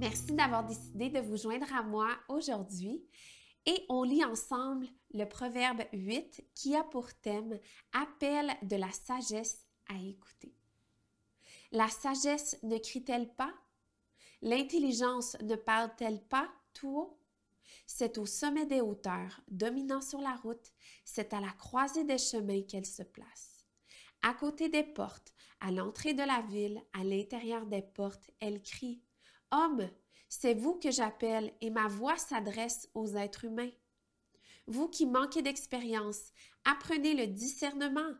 Merci d'avoir décidé de vous joindre à moi aujourd'hui et on lit ensemble le proverbe 8 qui a pour thème Appel de la sagesse à écouter. La sagesse ne crie-t-elle pas? L'intelligence ne parle-t-elle pas tout haut? C'est au sommet des hauteurs, dominant sur la route, c'est à la croisée des chemins qu'elle se place. À côté des portes, à l'entrée de la ville, à l'intérieur des portes, elle crie Homme, c'est vous que j'appelle et ma voix s'adresse aux êtres humains. Vous qui manquez d'expérience, apprenez le discernement.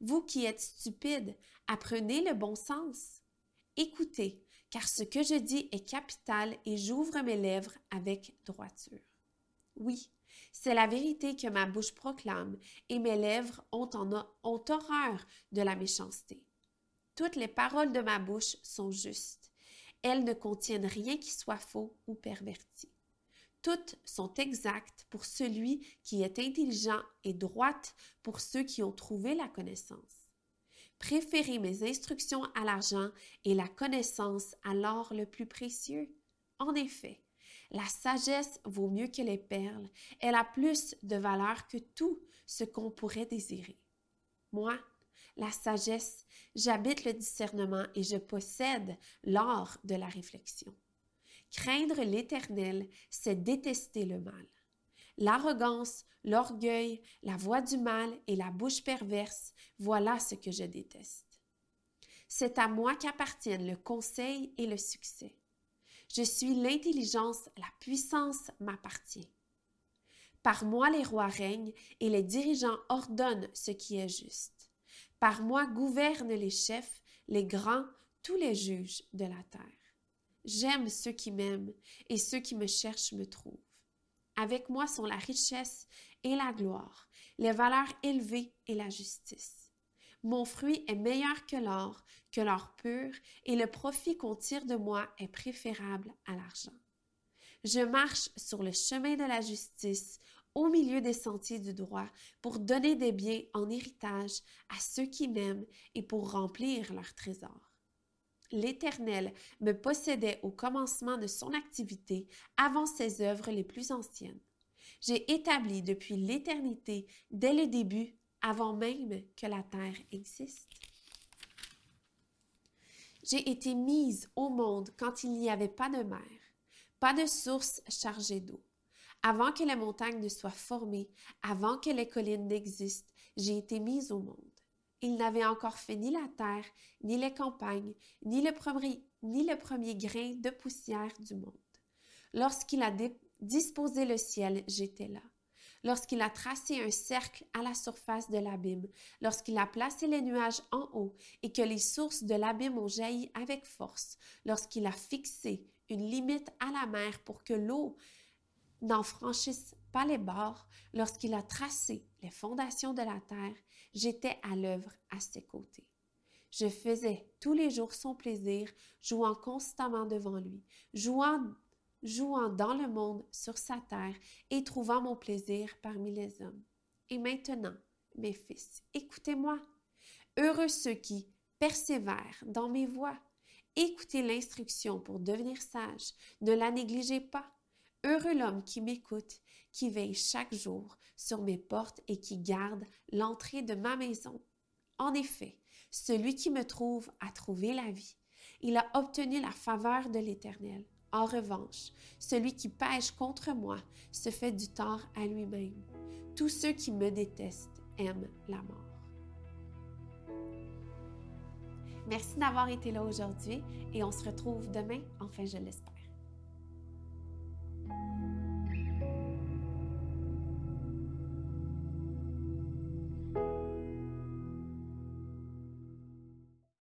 Vous qui êtes stupide, apprenez le bon sens. Écoutez, car ce que je dis est capital et j'ouvre mes lèvres avec droiture. Oui, c'est la vérité que ma bouche proclame et mes lèvres ont, ont horreur de la méchanceté. Toutes les paroles de ma bouche sont justes elles ne contiennent rien qui soit faux ou perverti. Toutes sont exactes pour celui qui est intelligent et droites pour ceux qui ont trouvé la connaissance. Préférez mes instructions à l'argent et la connaissance à l'or le plus précieux. En effet, la sagesse vaut mieux que les perles, elle a plus de valeur que tout ce qu'on pourrait désirer. Moi, la sagesse, j'habite le discernement et je possède l'art de la réflexion. Craindre l'Éternel, c'est détester le mal. L'arrogance, l'orgueil, la voix du mal et la bouche perverse, voilà ce que je déteste. C'est à moi qu'appartiennent le conseil et le succès. Je suis l'intelligence, la puissance m'appartient. Par moi les rois règnent et les dirigeants ordonnent ce qui est juste. Par moi gouvernent les chefs, les grands, tous les juges de la terre. J'aime ceux qui m'aiment et ceux qui me cherchent me trouvent. Avec moi sont la richesse et la gloire, les valeurs élevées et la justice. Mon fruit est meilleur que l'or, que l'or pur, et le profit qu'on tire de moi est préférable à l'argent. Je marche sur le chemin de la justice au milieu des sentiers du droit pour donner des biens en héritage à ceux qui m'aiment et pour remplir leur trésor. L'Éternel me possédait au commencement de son activité avant ses œuvres les plus anciennes. J'ai établi depuis l'éternité, dès le début, avant même que la terre existe. J'ai été mise au monde quand il n'y avait pas de mer, pas de source chargée d'eau. Avant que les montagnes ne soient formées, avant que les collines n'existent, j'ai été mise au monde. Il n'avait encore fait ni la terre, ni les campagnes, ni le premier, ni le premier grain de poussière du monde. Lorsqu'il a disposé le ciel, j'étais là. Lorsqu'il a tracé un cercle à la surface de l'abîme, lorsqu'il a placé les nuages en haut et que les sources de l'abîme ont jailli avec force, lorsqu'il a fixé une limite à la mer pour que l'eau n'en franchissent pas les bords, lorsqu'il a tracé les fondations de la terre, j'étais à l'œuvre à ses côtés. Je faisais tous les jours son plaisir, jouant constamment devant lui, jouant, jouant dans le monde sur sa terre et trouvant mon plaisir parmi les hommes. Et maintenant, mes fils, écoutez-moi. Heureux ceux qui persévèrent dans mes voies. Écoutez l'instruction pour devenir sage, ne la négligez pas. Heureux l'homme qui m'écoute, qui veille chaque jour sur mes portes et qui garde l'entrée de ma maison. En effet, celui qui me trouve a trouvé la vie. Il a obtenu la faveur de l'Éternel. En revanche, celui qui pêche contre moi se fait du tort à lui-même. Tous ceux qui me détestent aiment la mort. Merci d'avoir été là aujourd'hui et on se retrouve demain, enfin je l'espère.